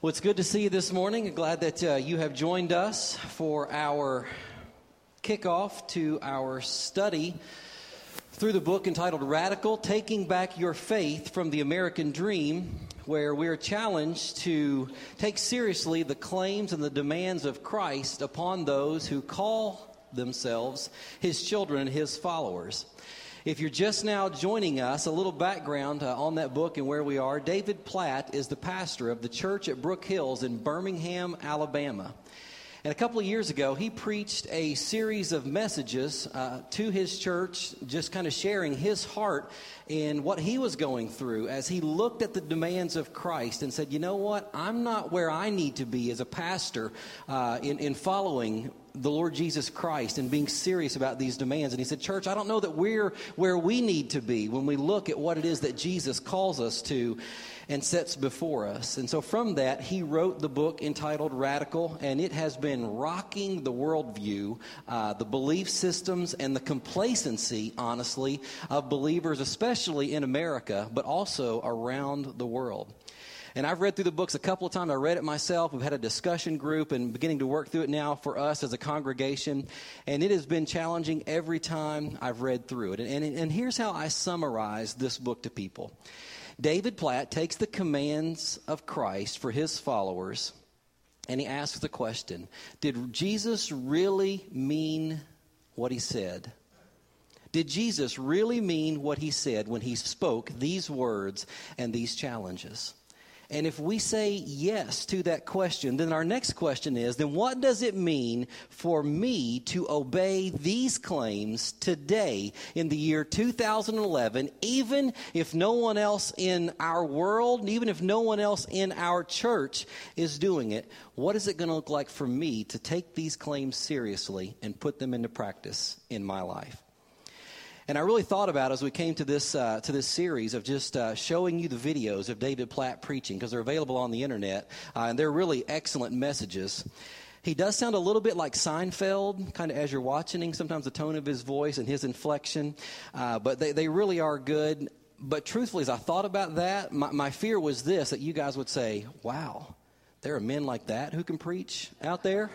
Well, it's good to see you this morning. Glad that uh, you have joined us for our kickoff to our study through the book entitled Radical Taking Back Your Faith from the American Dream, where we're challenged to take seriously the claims and the demands of Christ upon those who call themselves his children his followers. If you're just now joining us, a little background uh, on that book and where we are. David Platt is the pastor of the church at Brook Hills in Birmingham, Alabama. And a couple of years ago, he preached a series of messages uh, to his church, just kind of sharing his heart in what he was going through as he looked at the demands of Christ and said, You know what? I'm not where I need to be as a pastor uh, in, in following the Lord Jesus Christ and being serious about these demands. And he said, Church, I don't know that we're where we need to be when we look at what it is that Jesus calls us to and sets before us. And so from that, he wrote the book entitled Radical, and it has been rocking the worldview, uh, the belief systems, and the complacency, honestly, of believers, especially in America, but also around the world. And I've read through the books a couple of times. I read it myself. We've had a discussion group and beginning to work through it now for us as a congregation. And it has been challenging every time I've read through it. And, and, and here's how I summarize this book to people David Platt takes the commands of Christ for his followers and he asks the question Did Jesus really mean what he said? Did Jesus really mean what he said when he spoke these words and these challenges? And if we say yes to that question, then our next question is then what does it mean for me to obey these claims today in the year 2011, even if no one else in our world, even if no one else in our church is doing it? What is it going to look like for me to take these claims seriously and put them into practice in my life? And I really thought about as we came to this uh, to this series of just uh, showing you the videos of David Platt preaching because they're available on the internet uh, and they're really excellent messages. He does sound a little bit like Seinfeld, kind of as you're watching him. Sometimes the tone of his voice and his inflection, uh, but they they really are good. But truthfully, as I thought about that, my, my fear was this: that you guys would say, "Wow." There are men like that who can preach out there.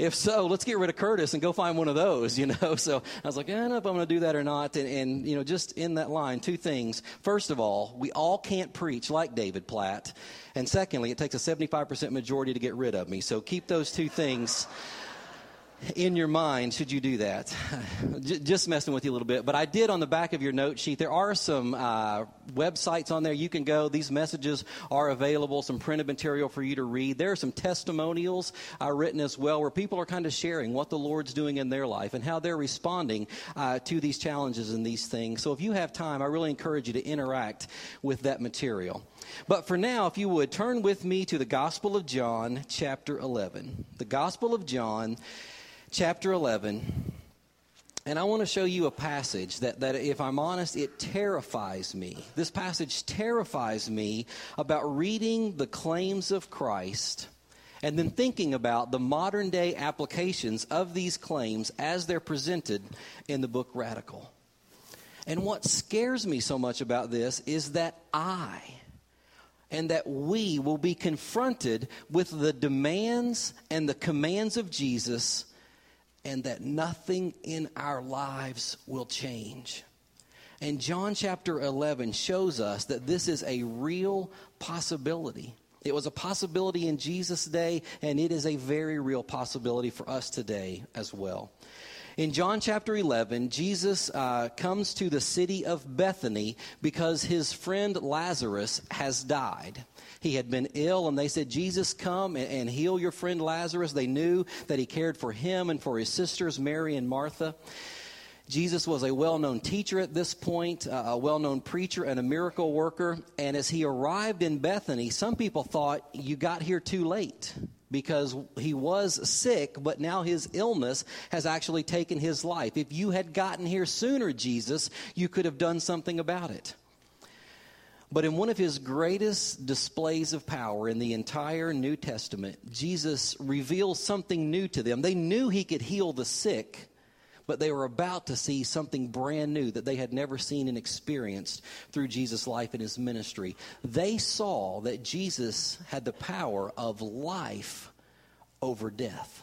If so, let's get rid of Curtis and go find one of those, you know. So I was like, I don't know if I'm going to do that or not. And, and, you know, just in that line, two things. First of all, we all can't preach like David Platt. And secondly, it takes a 75% majority to get rid of me. So keep those two things in your mind should you do that. Just messing with you a little bit. But I did on the back of your note sheet, there are some uh, websites on there you can go. These messages are available, some printed material for you to read. There are some testimonials uh, written as well where people are kind of sharing what the Lord's doing in their life and how they're responding uh, to these challenges and these things. So if you have time, I really encourage you to interact with that material. But for now, if you would, turn with me to the Gospel of John, chapter 11. The Gospel of John chapter 11. And I want to show you a passage that, that, if I'm honest, it terrifies me. This passage terrifies me about reading the claims of Christ and then thinking about the modern day applications of these claims as they're presented in the book Radical. And what scares me so much about this is that I and that we will be confronted with the demands and the commands of Jesus and that nothing in our lives will change. And John chapter 11 shows us that this is a real possibility. It was a possibility in Jesus' day, and it is a very real possibility for us today as well. In John chapter 11, Jesus uh, comes to the city of Bethany because his friend Lazarus has died. He had been ill, and they said, Jesus, come and, and heal your friend Lazarus. They knew that he cared for him and for his sisters, Mary and Martha. Jesus was a well known teacher at this point, uh, a well known preacher, and a miracle worker. And as he arrived in Bethany, some people thought, You got here too late because he was sick, but now his illness has actually taken his life. If you had gotten here sooner, Jesus, you could have done something about it. But in one of his greatest displays of power in the entire New Testament, Jesus reveals something new to them. They knew he could heal the sick, but they were about to see something brand new that they had never seen and experienced through Jesus' life and his ministry. They saw that Jesus had the power of life over death.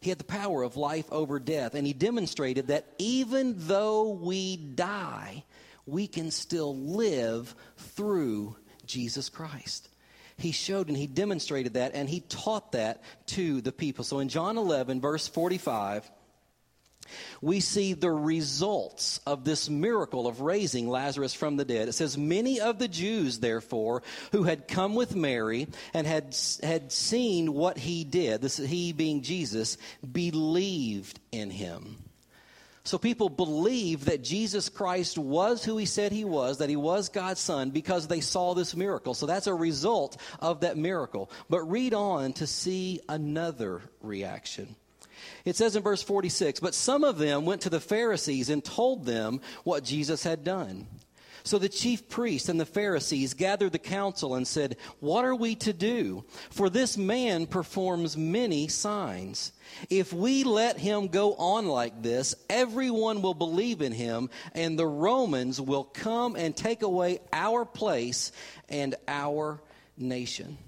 He had the power of life over death, and he demonstrated that even though we die, we can still live through Jesus Christ. He showed and he demonstrated that, and he taught that to the people. So in John 11, verse 45, we see the results of this miracle of raising Lazarus from the dead. It says, Many of the Jews, therefore, who had come with Mary and had, had seen what he did, this he being Jesus, believed in him. So people believed that Jesus Christ was who he said he was, that he was God's son, because they saw this miracle. So that's a result of that miracle. But read on to see another reaction. It says in verse 46 But some of them went to the Pharisees and told them what Jesus had done. So the chief priests and the Pharisees gathered the council and said, What are we to do? For this man performs many signs. If we let him go on like this, everyone will believe in him, and the Romans will come and take away our place and our nation.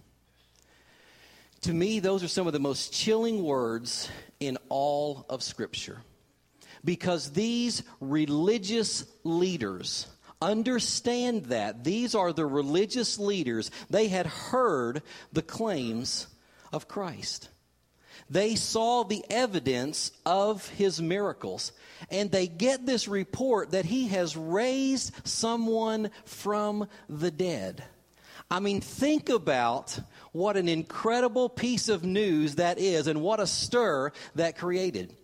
To me, those are some of the most chilling words in all of Scripture. Because these religious leaders understand that. These are the religious leaders. They had heard the claims of Christ. They saw the evidence of his miracles. And they get this report that he has raised someone from the dead. I mean, think about what an incredible piece of news that is and what a stir that created.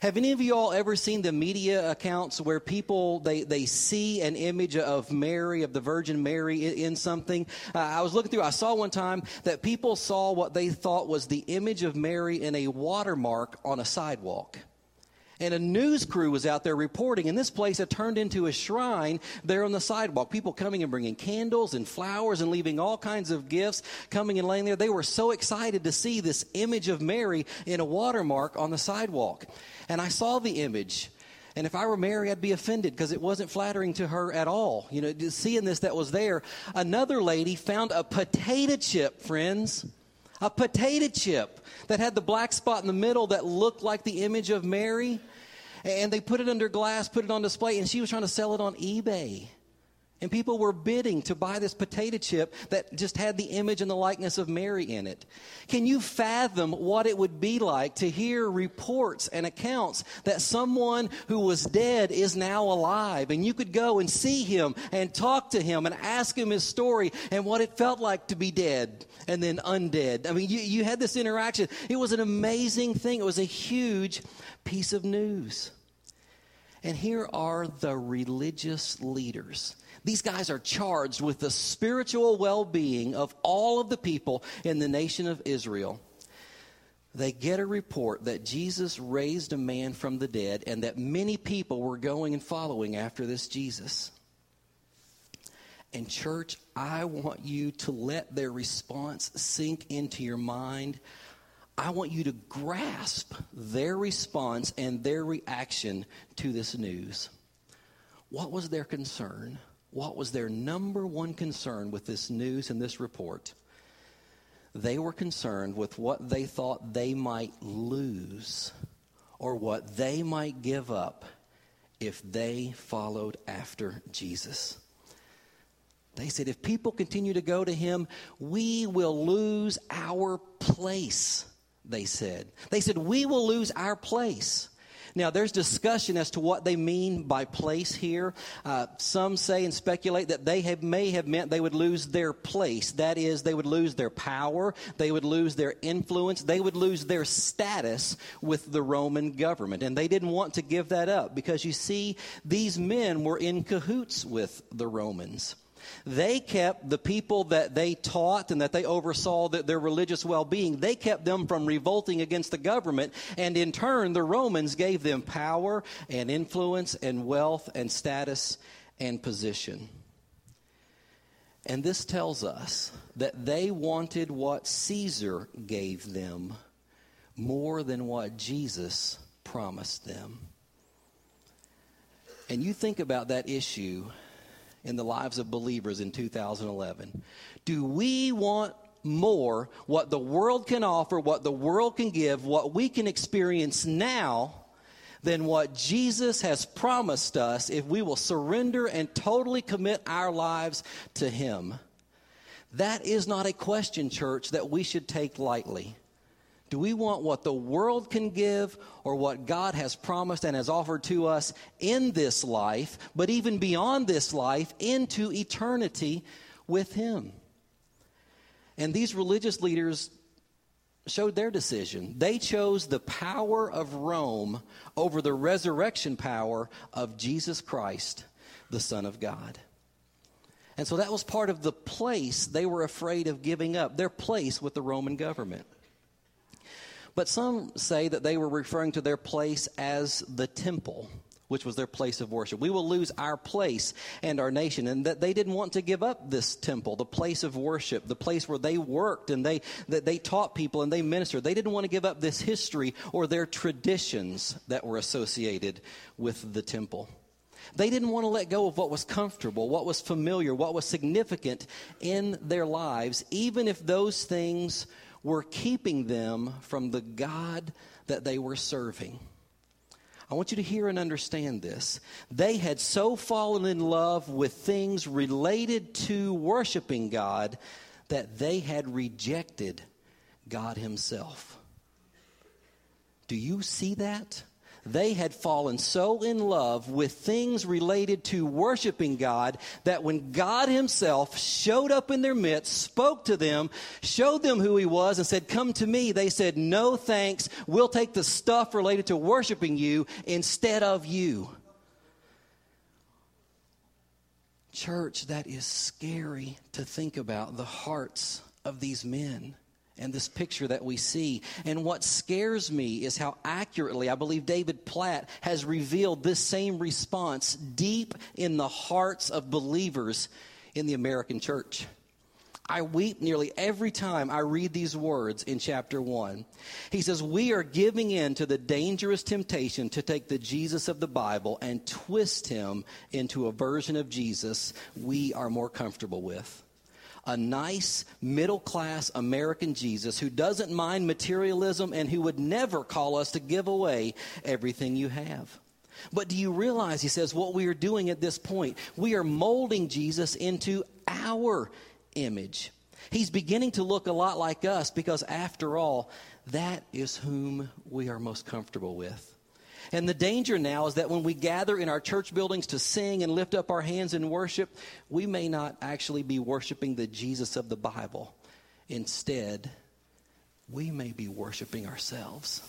Have any of you all ever seen the media accounts where people they, they see an image of Mary, of the Virgin Mary in, in something? Uh, I was looking through, I saw one time that people saw what they thought was the image of Mary in a watermark on a sidewalk and a news crew was out there reporting, and this place had turned into a shrine there on the sidewalk. People coming and bringing candles and flowers and leaving all kinds of gifts, coming and laying there. They were so excited to see this image of Mary in a watermark on the sidewalk. And I saw the image. And if I were Mary, I'd be offended because it wasn't flattering to her at all. You know, seeing this that was there. Another lady found a potato chip, friends. A potato chip that had the black spot in the middle that looked like the image of Mary. And they put it under glass, put it on display, and she was trying to sell it on eBay. And people were bidding to buy this potato chip that just had the image and the likeness of Mary in it. Can you fathom what it would be like to hear reports and accounts that someone who was dead is now alive? And you could go and see him and talk to him and ask him his story and what it felt like to be dead and then undead. I mean, you, you had this interaction. It was an amazing thing, it was a huge piece of news. And here are the religious leaders these guys are charged with the spiritual well being of all of the people in the nation of Israel. They get a report that Jesus raised a man from the dead and that many people were going and following after this Jesus. And, church, I want you to let their response sink into your mind. I want you to grasp their response and their reaction to this news. What was their concern? what was their number one concern with this news and this report? They were concerned with what they thought they might lose or what they might give up if they followed after Jesus. They said, if people continue to go to him, we will lose our place, they said. They said, we will lose our place. Now, there's discussion as to what they mean by place here. Uh, some say and speculate that they have, may have meant they would lose their place. That is, they would lose their power, they would lose their influence, they would lose their status with the Roman government. And they didn't want to give that up because you see, these men were in cahoots with the Romans. They kept the people that they taught and that they oversaw their religious well being, they kept them from revolting against the government. And in turn, the Romans gave them power and influence and wealth and status and position. And this tells us that they wanted what Caesar gave them more than what Jesus promised them. And you think about that issue in the lives of believers in 2011. Do we want more what the world can offer, what the world can give, what we can experience now? Than what Jesus has promised us if we will surrender and totally commit our lives to Him. That is not a question, church, that we should take lightly. Do we want what the world can give or what God has promised and has offered to us in this life, but even beyond this life, into eternity with Him? And these religious leaders showed their decision. They chose the power of Rome over the resurrection power of Jesus Christ, the Son of God. And so that was part of the place they were afraid of giving up, their place with the Roman government. But some say that they were referring to their place as the temple, which was their place of worship. We will lose our place and our nation, and that they didn't want to give up this temple, the place of worship, the place where they worked and they that they taught people and they ministered. They didn't want to give up this history or their traditions that were associated with the temple. They didn't want to let go of what was comfortable, what was familiar, what was significant in their lives, even if those things were keeping them from the God that they were serving. I want you to hear and understand this. They had so fallen in love with things related to worshiping God that they had rejected God Himself. Do you see that? They had fallen so in love with things related to worshiping God that when God Himself showed up in their midst, spoke to them, showed them who He was, and said, Come to me, they said, No thanks. We'll take the stuff related to worshiping you instead of you. Church, that is scary to think about the hearts of these men and this picture that we see. And what scares me is how accurately I believe David Platt has revealed this same response deep in the hearts of believers in the American church. I weep nearly every time I read these words in chapter 1. He says, We are giving in to the dangerous temptation to take the Jesus of the Bible and twist him into a version of Jesus we are more comfortable with a nice middle class American Jesus who doesn't mind materialism and who would never call us to give away everything you have. But do you realize, he says, what we are doing at this point? We are molding Jesus into our image. He's beginning to look a lot like us because, after all, that is whom we are most comfortable with. And the danger now is that when we gather in our church buildings to sing and lift up our hands in worship, we may not actually be worshiping the Jesus of the Bible. Instead, we may be worshiping ourselves.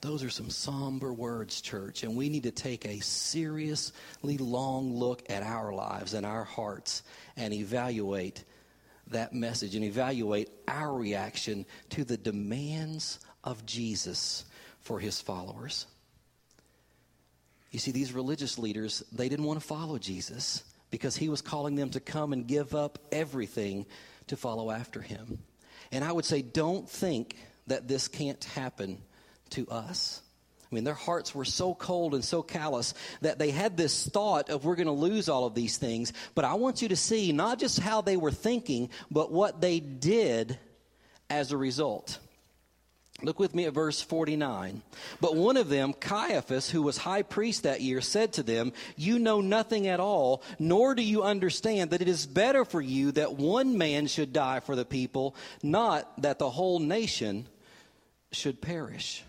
Those are some somber words, church, and we need to take a seriously long look at our lives and our hearts and evaluate that message and evaluate our reaction to the demands of Jesus for his followers. You see, these religious leaders, they didn't want to follow Jesus because he was calling them to come and give up everything to follow after him. And I would say, don't think that this can't happen to us. I mean, their hearts were so cold and so callous that they had this thought of we're going to lose all of these things. But I want you to see not just how they were thinking, but what they did as a result. Look with me at verse 49. But one of them, Caiaphas, who was high priest that year, said to them, You know nothing at all, nor do you understand that it is better for you that one man should die for the people, not that the whole nation should perish.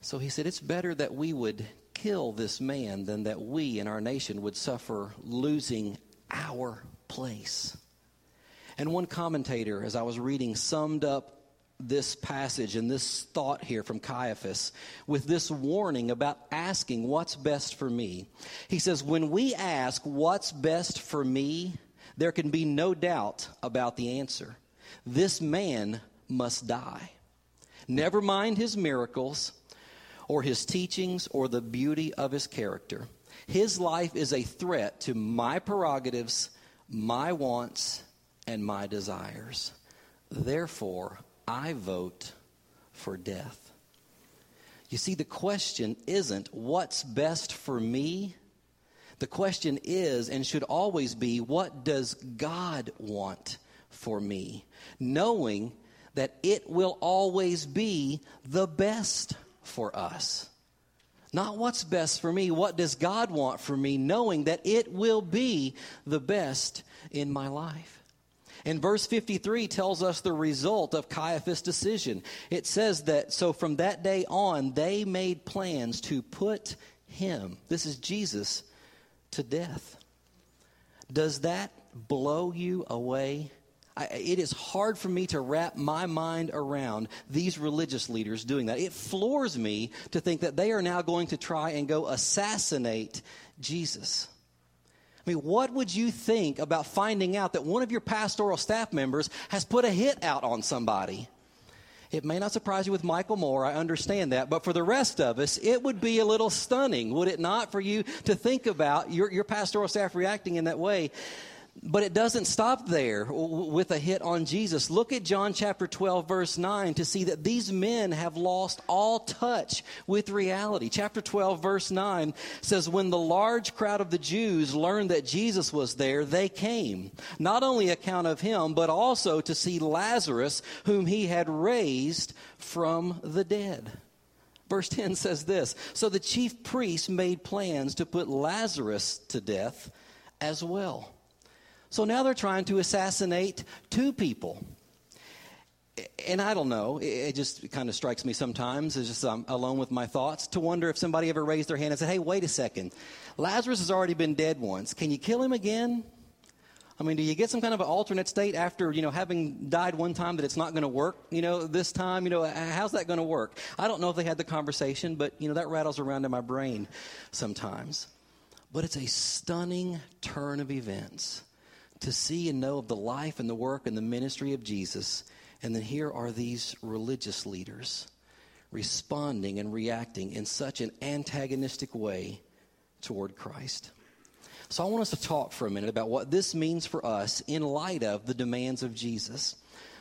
So he said, It's better that we would kill this man than that we and our nation would suffer losing our place. And one commentator, as I was reading, summed up this passage and this thought here from Caiaphas with this warning about asking what's best for me. He says, When we ask what's best for me, there can be no doubt about the answer. This man must die. Never mind his miracles or his teachings or the beauty of his character. His life is a threat to my prerogatives, my wants, and my desires. Therefore, I vote for death. You see, the question isn't what's best for me. The question is and should always be what does God want for me? Knowing that it will always be the best for us. Not what's best for me, what does God want for me, knowing that it will be the best in my life. And verse 53 tells us the result of Caiaphas' decision. It says that, so from that day on, they made plans to put him, this is Jesus, to death. Does that blow you away? I, it is hard for me to wrap my mind around these religious leaders doing that. It floors me to think that they are now going to try and go assassinate Jesus. I mean, what would you think about finding out that one of your pastoral staff members has put a hit out on somebody? It may not surprise you with Michael Moore, I understand that, but for the rest of us, it would be a little stunning, would it not, for you to think about your, your pastoral staff reacting in that way? But it doesn't stop there with a hit on Jesus. Look at John chapter 12, verse 9, to see that these men have lost all touch with reality. Chapter 12, verse 9 says, When the large crowd of the Jews learned that Jesus was there, they came, not only account of him, but also to see Lazarus, whom he had raised from the dead. Verse 10 says this So the chief priests made plans to put Lazarus to death as well. So now they're trying to assassinate two people. And I don't know, it just kind of strikes me sometimes, as just I'm alone with my thoughts, to wonder if somebody ever raised their hand and said, hey, wait a second. Lazarus has already been dead once. Can you kill him again? I mean, do you get some kind of an alternate state after, you know, having died one time that it's not going to work, you know, this time? You know, how's that going to work? I don't know if they had the conversation, but, you know, that rattles around in my brain sometimes. But it's a stunning turn of events to see and know of the life and the work and the ministry of Jesus. And then here are these religious leaders responding and reacting in such an antagonistic way toward Christ. So I want us to talk for a minute about what this means for us in light of the demands of Jesus.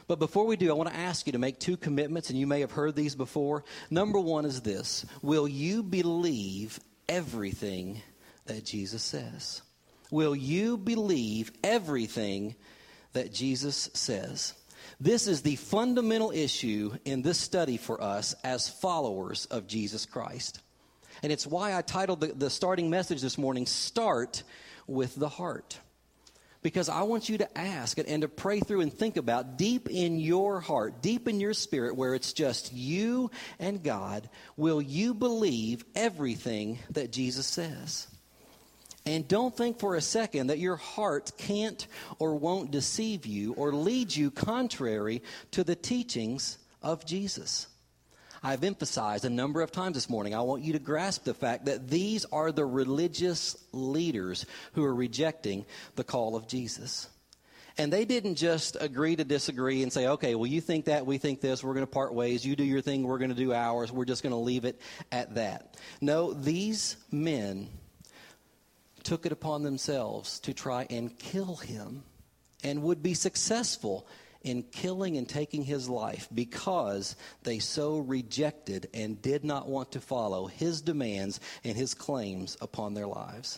But before we do, I want to ask you to make two commitments, and you may have heard these before. Number one is this Will you believe everything that Jesus says? Will you believe everything that Jesus says? This is the fundamental issue in this study for us as followers of Jesus Christ. And it's why I titled the, the starting message this morning, Start with the Heart. Because I want you to ask and, and to pray through and think about deep in your heart, deep in your spirit, where it's just you and God, will you believe everything that Jesus says? And don't think for a second that your heart can't or won't deceive you or lead you contrary to the teachings of Jesus. I've emphasized a number of times this morning, I want you to grasp the fact that these are the religious leaders who are rejecting the call of Jesus. And they didn't just agree to disagree and say, okay, well, you think that, we think this, we're going to part ways, you do your thing, we're going to do ours, we're just going to leave it at that. No, these men took it upon themselves to try and kill him and would be successful in killing and taking his life because they so rejected and did not want to follow his demands and his claims upon their lives.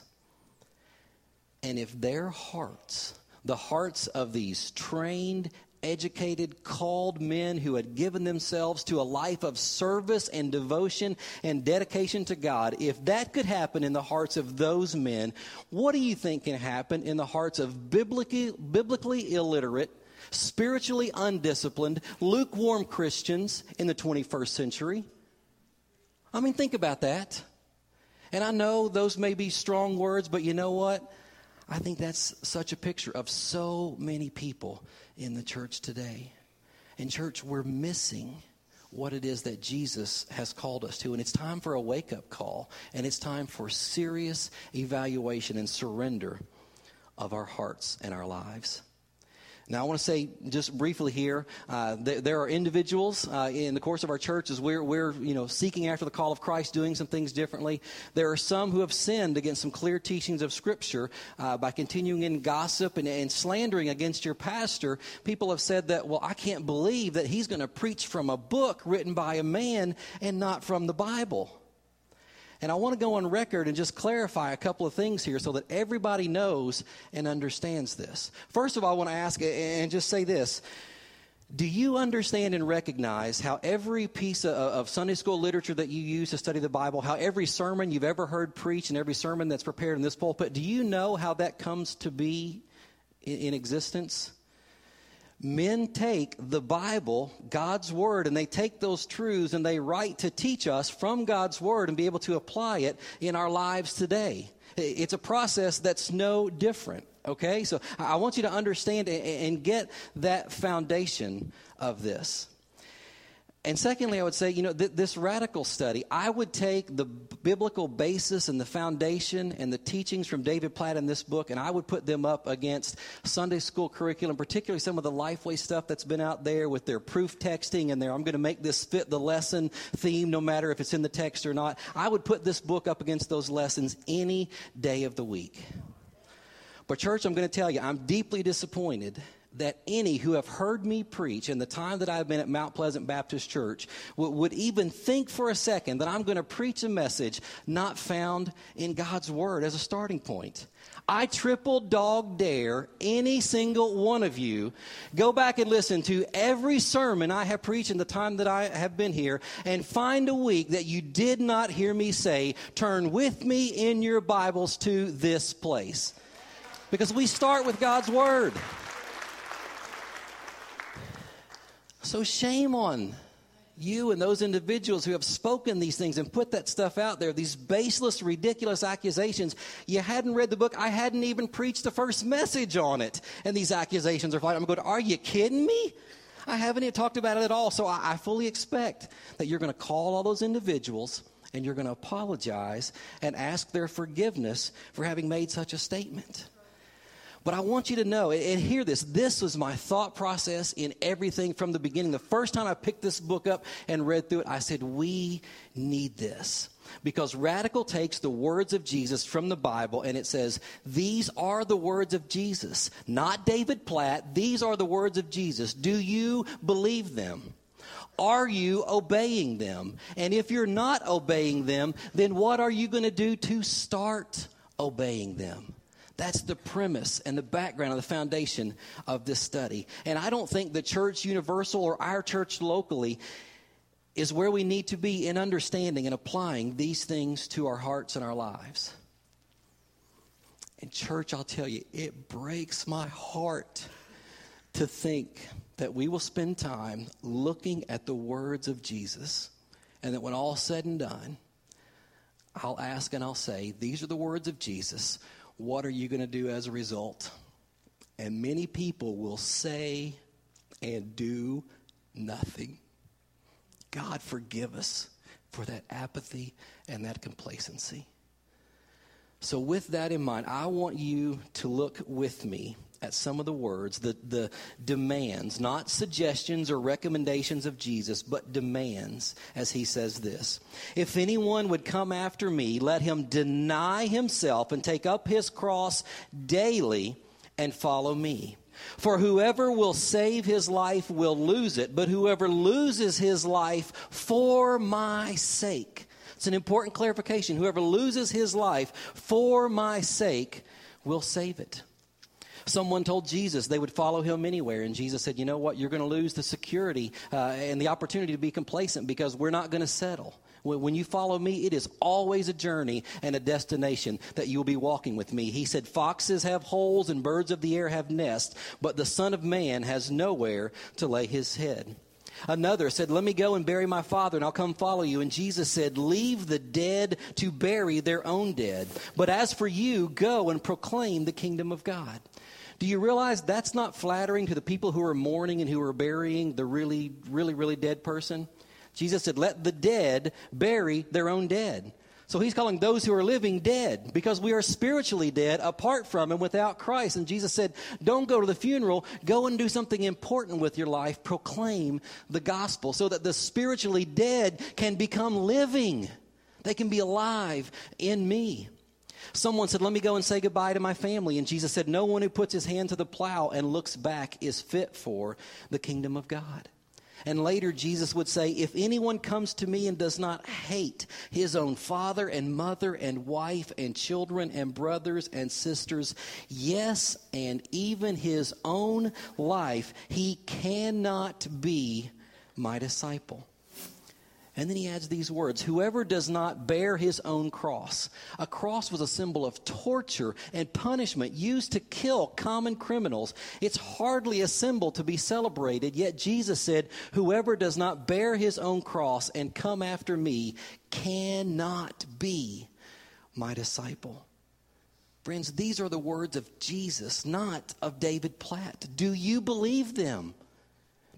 And if their hearts, the hearts of these trained educated, called men who had given themselves to a life of service and devotion and dedication to God, if that could happen in the hearts of those men, what do you think can happen in the hearts of biblically, biblically illiterate, spiritually undisciplined, lukewarm Christians in the 21st century? I mean, think about that. And I know those may be strong words, but you know what? I think that's such a picture of so many people in the church today. In church, we're missing what it is that Jesus has called us to. And it's time for a wake up call, and it's time for serious evaluation and surrender of our hearts and our lives. Now, I want to say just briefly here, uh, th- there are individuals uh, in the course of our church as we're, we're, you know, seeking after the call of Christ, doing some things differently. There are some who have sinned against some clear teachings of Scripture uh, by continuing in gossip and, and slandering against your pastor. People have said that, well, I can't believe that he's going to preach from a book written by a man and not from the Bible. And I want to go on record and just clarify a couple of things here so that everybody knows and understands this. First of all, I want to ask and just say this. Do you understand and recognize how every piece of, Sunday school literature that you use to study the Bible, how every sermon you've ever heard preached and every sermon that's prepared in this pulpit, do you know how that comes to be in existence? Men take the Bible, God's Word, and they take those truths and they write to teach us from God's Word and be able to apply it in our lives today. It's a process that's no different, okay? So I want you to understand and get that foundation of this. And secondly, I would say, you know, th- this radical study, I would take the biblical basis and the foundation and the teachings from David Platt in this book, and I would put them up against Sunday school curriculum, particularly some of the Lifeway stuff that's been out there with their proof texting and their, I'm going to make this fit the lesson theme, no matter if it's in the text or not. I would put this book up against those lessons any day of the week. But, church, I'm going to tell you, I'm deeply disappointed that any who have heard me preach in the time that I've been at Mount Pleasant Baptist Church would, would even think for a second that I'm going to preach a message not found in God's Word as a starting point. I triple dog dare any single one of you go back and listen to every sermon I have preached in the time that I have been here and find a week that you did not hear me say, turn with me in your Bibles to this place. Because we start with God's Word. So shame on you and those individuals who have spoken these things and put that stuff out there, these baseless, ridiculous accusations. You hadn't read the book. I hadn't even preached the first message on it. And these accusations are flying. I'm going, are you kidding me? I haven't even talked about it at all. So I, I fully expect that you're going to call all those individuals and you're going to apologize and ask their forgiveness for having made such a statement. But I want you to know and hear this. This was my thought process in everything from the beginning. The first time I picked this book up and read through it, I said, We need this. Because Radical takes the words of Jesus from the Bible and it says, These are the words of Jesus, not David Platt. These are the words of Jesus. Do you believe them? Are you obeying them? And if you're not obeying them, then what are you going to do to start obeying them? That's the premise and the background of the foundation of this study. And I don't think the church universal or our church locally is where we need to be in understanding and applying these things to our hearts and our lives. And, church, I'll tell you, it breaks my heart to think that we will spend time looking at the words of Jesus, and that when all's said and done, I'll ask and I'll say, These are the words of Jesus. What are you going to do as a result? And many people will say and do nothing. God, forgive us for that apathy and that complacency. So, with that in mind, I want you to look with me at some of the words, the, the demands, not suggestions or recommendations of Jesus, but demands, as he says this If anyone would come after me, let him deny himself and take up his cross daily and follow me. For whoever will save his life will lose it, but whoever loses his life for my sake. It's an important clarification. Whoever loses his life for my sake will save it. Someone told Jesus they would follow him anywhere, and Jesus said, You know what? You're going to lose the security uh, and the opportunity to be complacent because we're not going to settle. When you follow me, it is always a journey and a destination that you'll be walking with me. He said, Foxes have holes and birds of the air have nests, but the Son of Man has nowhere to lay his head. Another said, Let me go and bury my father, and I'll come follow you. And Jesus said, Leave the dead to bury their own dead. But as for you, go and proclaim the kingdom of God. Do you realize that's not flattering to the people who are mourning and who are burying the really, really, really dead person? Jesus said, Let the dead bury their own dead. So he's calling those who are living dead because we are spiritually dead apart from and without Christ. And Jesus said, Don't go to the funeral, go and do something important with your life. Proclaim the gospel so that the spiritually dead can become living. They can be alive in me. Someone said, Let me go and say goodbye to my family. And Jesus said, No one who puts his hand to the plow and looks back is fit for the kingdom of God. And later, Jesus would say, If anyone comes to me and does not hate his own father and mother and wife and children and brothers and sisters, yes, and even his own life, he cannot be my disciple. And then he adds these words Whoever does not bear his own cross. A cross was a symbol of torture and punishment used to kill common criminals. It's hardly a symbol to be celebrated, yet Jesus said, Whoever does not bear his own cross and come after me cannot be my disciple. Friends, these are the words of Jesus, not of David Platt. Do you believe them?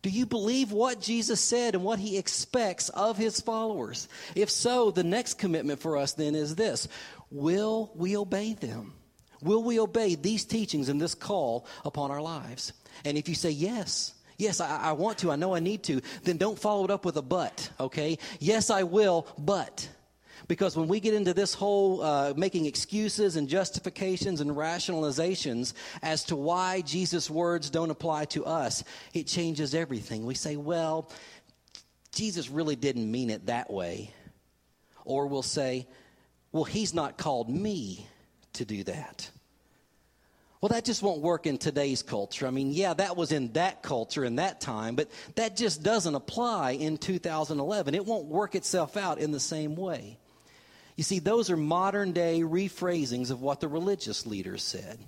Do you believe what Jesus said and what he expects of his followers? If so, the next commitment for us then is this Will we obey them? Will we obey these teachings and this call upon our lives? And if you say yes, yes, I, I want to, I know I need to, then don't follow it up with a but, okay? Yes, I will, but. Because when we get into this whole uh, making excuses and justifications and rationalizations as to why Jesus' words don't apply to us, it changes everything. We say, well, Jesus really didn't mean it that way. Or we'll say, well, he's not called me to do that. Well, that just won't work in today's culture. I mean, yeah, that was in that culture in that time, but that just doesn't apply in 2011. It won't work itself out in the same way. You see, those are modern day rephrasings of what the religious leaders said.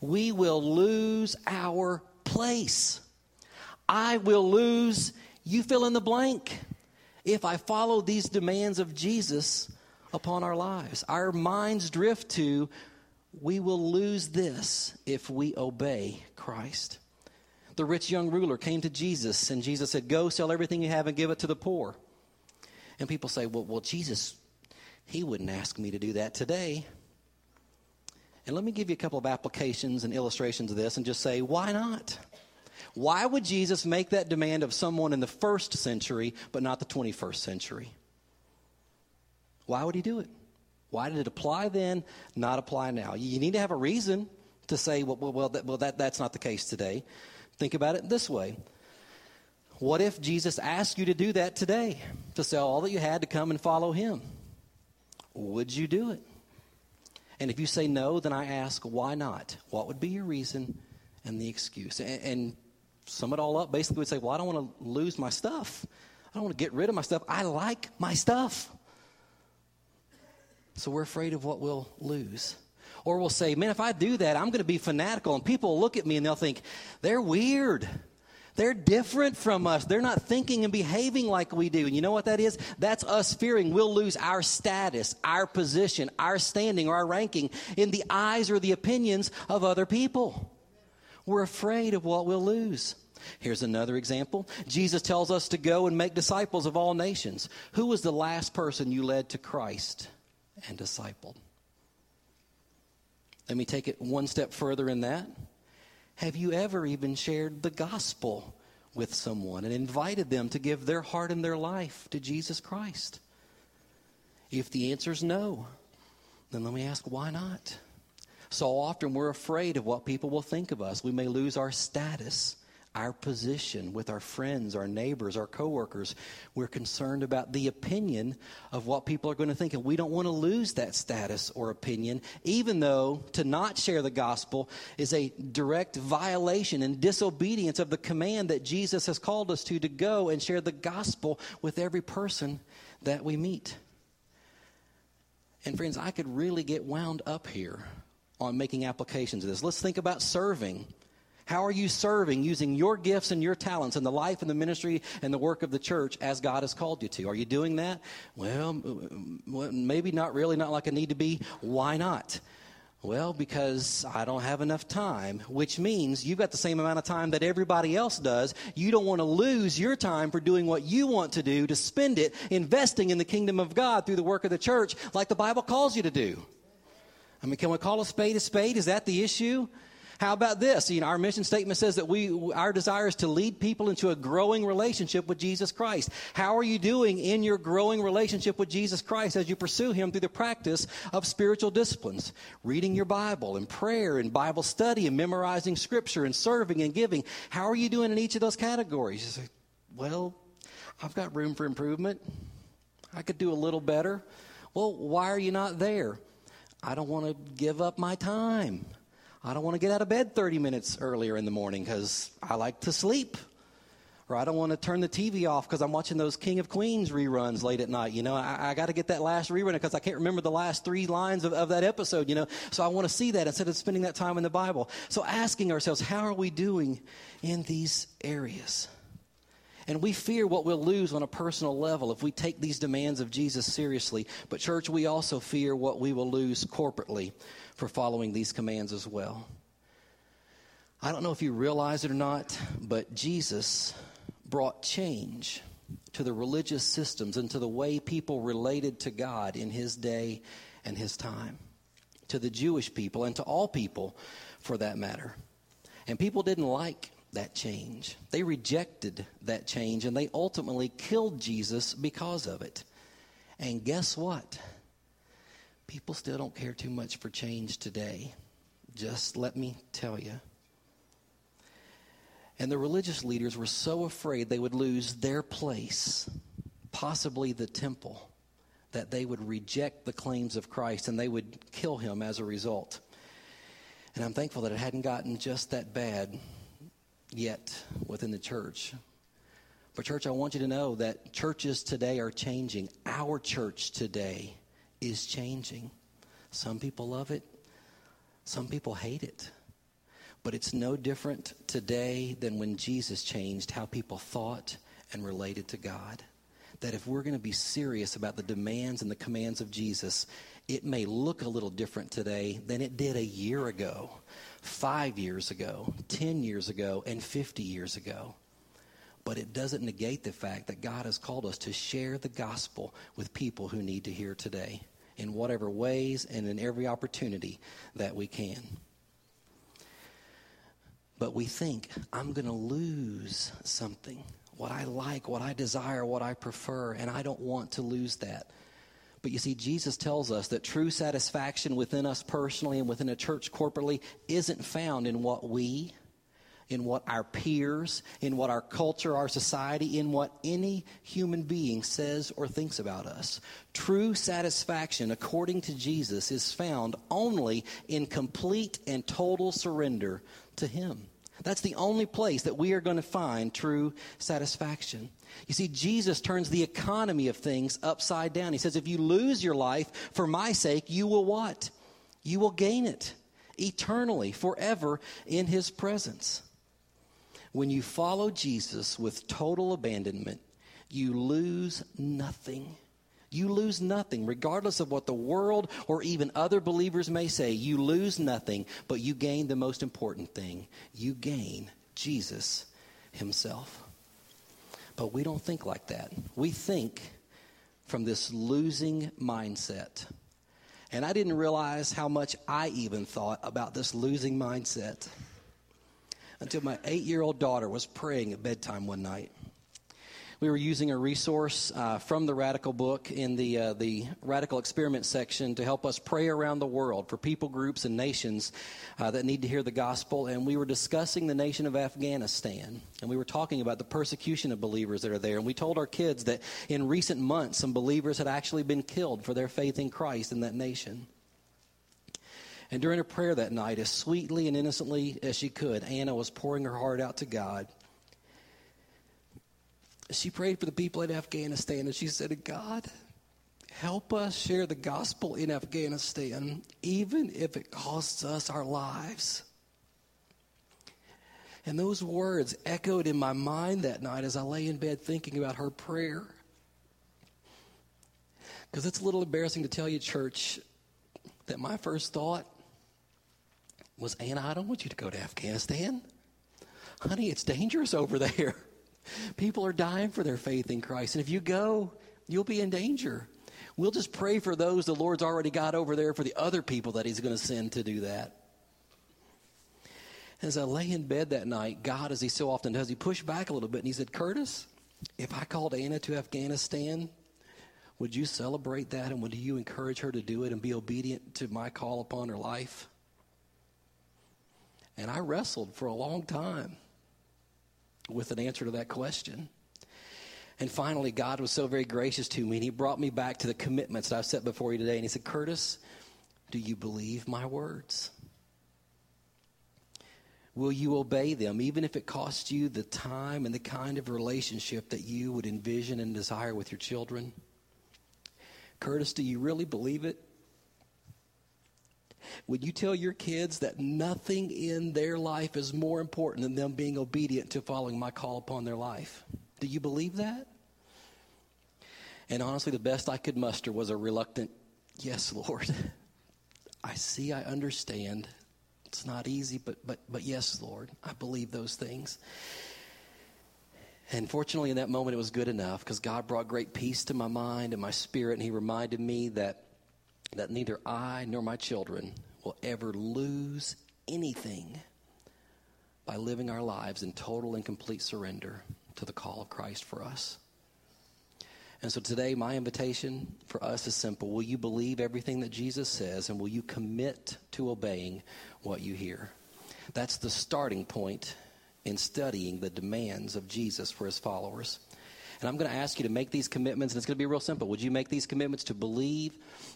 We will lose our place. I will lose, you fill in the blank, if I follow these demands of Jesus upon our lives. Our minds drift to, we will lose this if we obey Christ. The rich young ruler came to Jesus, and Jesus said, Go sell everything you have and give it to the poor. And people say, Well, well Jesus he wouldn't ask me to do that today. And let me give you a couple of applications and illustrations of this and just say, why not? Why would Jesus make that demand of someone in the first century but not the 21st century? Why would he do it? Why did it apply then, not apply now? You need to have a reason to say, well, well, that, well that, that's not the case today. Think about it this way. What if Jesus asked you to do that today, to sell all that you had to come and follow him? Would you do it? And if you say no, then I ask, why not? What would be your reason and the excuse? And, and sum it all up, basically, would say, well, I don't want to lose my stuff. I don't want to get rid of my stuff. I like my stuff. So we're afraid of what we'll lose. Or we'll say, man, if I do that, I'm going to be fanatical. And people will look at me and they'll think, they're weird. They're different from us. They're not thinking and behaving like we do. And you know what that is? That's us fearing we'll lose our status, our position, our standing, or our ranking in the eyes or the opinions of other people. We're afraid of what we'll lose. Here's another example. Jesus tells us to go and make disciples of all nations. Who was the last person you led to Christ and discipled? Let me take it one step further in that. Have you ever even shared the gospel with someone and invited them to give their heart and their life to Jesus Christ? If the answer is no, then let me ask, why not? So often we're afraid of what people will think of us. We may lose our status our position with our friends, our neighbors, our coworkers. We're concerned about the opinion of what people are going to think. And we don't want to lose that status or opinion, even though to not share the gospel is a direct violation and disobedience of the command that Jesus has called us to to go and share the gospel with every person that we meet. And friends, I could really get wound up here on making applications of this. Let's think about serving. How are you serving using your gifts and your talents in the life and the ministry and the work of the church as God has called you to? Are you doing that? Well, maybe not really, not like I need to be. Why not? Well, because I don't have enough time, which means you've got the same amount of time that everybody else does. You don't want to lose your time for doing what you want to do, to spend it investing in the kingdom of God through the work of the church, like the Bible calls you to do. I mean, can we call a spade a spade? Is that the issue? How about this? You know, our mission statement says that we, our desire is to lead people into a growing relationship with Jesus Christ. How are you doing in your growing relationship with Jesus Christ as you pursue Him through the practice of spiritual disciplines? Reading your Bible and prayer and Bible study and memorizing Scripture and serving and giving. How are you doing in each of those categories? Say, well, I've got room for improvement. I could do a little better. Well, why are you not there? I don't want to give up my time. I don't want to get out of bed 30 minutes earlier in the morning because I like to sleep. Or I don't want to turn the TV off because I'm watching those King of Queens reruns late at night. You know, I, I got to get that last rerun because I can't remember the last three lines of, of that episode, you know. So I want to see that instead of spending that time in the Bible. So asking ourselves, how are we doing in these areas? And we fear what we'll lose on a personal level if we take these demands of Jesus seriously. But, church, we also fear what we will lose corporately for following these commands as well. I don't know if you realize it or not, but Jesus brought change to the religious systems and to the way people related to God in his day and his time, to the Jewish people and to all people for that matter. And people didn't like that change. They rejected that change and they ultimately killed Jesus because of it. And guess what? People still don't care too much for change today. Just let me tell you. And the religious leaders were so afraid they would lose their place, possibly the temple, that they would reject the claims of Christ and they would kill him as a result. And I'm thankful that it hadn't gotten just that bad yet within the church. But, church, I want you to know that churches today are changing. Our church today is changing. Some people love it, some people hate it. But it's no different today than when Jesus changed how people thought and related to God. That if we're going to be serious about the demands and the commands of Jesus, it may look a little different today than it did a year ago, five years ago, 10 years ago, and 50 years ago. But it doesn't negate the fact that God has called us to share the gospel with people who need to hear today in whatever ways and in every opportunity that we can. But we think, I'm going to lose something. What I like, what I desire, what I prefer, and I don't want to lose that. But you see, Jesus tells us that true satisfaction within us personally and within a church corporately isn't found in what we in what our peers, in what our culture, our society, in what any human being says or thinks about us. True satisfaction, according to Jesus, is found only in complete and total surrender to Him. That's the only place that we are going to find true satisfaction. You see, Jesus turns the economy of things upside down. He says, if you lose your life for my sake, you will what? You will gain it eternally, forever in His presence. When you follow Jesus with total abandonment, you lose nothing. You lose nothing, regardless of what the world or even other believers may say. You lose nothing, but you gain the most important thing. You gain Jesus Himself. But we don't think like that. We think from this losing mindset. And I didn't realize how much I even thought about this losing mindset until my eight year old daughter was praying at bedtime one night. We were using a resource uh, from the Radical book in the, uh, the Radical Experiment section to help us pray around the world for people, groups, and nations uh, that need to hear the gospel. And we were discussing the nation of Afghanistan. And we were talking about the persecution of believers that are there. And we told our kids that in recent months, some believers had actually been killed for their faith in Christ in that nation. And during a prayer that night, as sweetly and innocently as she could, Anna was pouring her heart out to God. She prayed for the people in Afghanistan and she said, God, help us share the gospel in Afghanistan, even if it costs us our lives. And those words echoed in my mind that night as I lay in bed thinking about her prayer. Because it's a little embarrassing to tell you, church, that my first thought was Anna, I don't want you to go to Afghanistan. Honey, it's dangerous over there. People are dying for their faith in Christ. And if you go, you'll be in danger. We'll just pray for those the Lord's already got over there for the other people that He's going to send to do that. As I lay in bed that night, God, as He so often does, He pushed back a little bit and He said, Curtis, if I called Anna to Afghanistan, would you celebrate that and would you encourage her to do it and be obedient to my call upon her life? And I wrestled for a long time with an answer to that question. And finally, God was so very gracious to me, and He brought me back to the commitments that I've set before you today. And He said, Curtis, do you believe my words? Will you obey them, even if it costs you the time and the kind of relationship that you would envision and desire with your children? Curtis, do you really believe it? Would you tell your kids that nothing in their life is more important than them being obedient to following my call upon their life? Do you believe that? And honestly, the best I could muster was a reluctant, Yes, Lord. I see, I understand. It's not easy, but, but, but yes, Lord, I believe those things. And fortunately, in that moment, it was good enough because God brought great peace to my mind and my spirit, and He reminded me that, that neither I nor my children will ever lose anything by living our lives in total and complete surrender to the call of Christ for us. And so today, my invitation for us is simple. Will you believe everything that Jesus says, and will you commit to obeying what you hear? That's the starting point in studying the demands of Jesus for his followers. And I'm going to ask you to make these commitments, and it's going to be real simple. Would you make these commitments to believe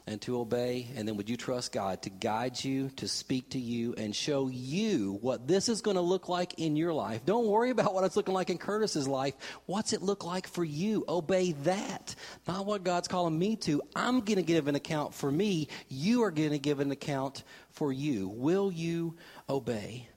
and to obey? And then would you trust God to guide you, to speak to you, and show you what this is going to look like in your life? Don't worry about what it's looking like in Curtis's life. What's it look like for you? Obey that, not what God's calling me to. I'm going to give an account for me. You are going to give an account for you. Will you obey?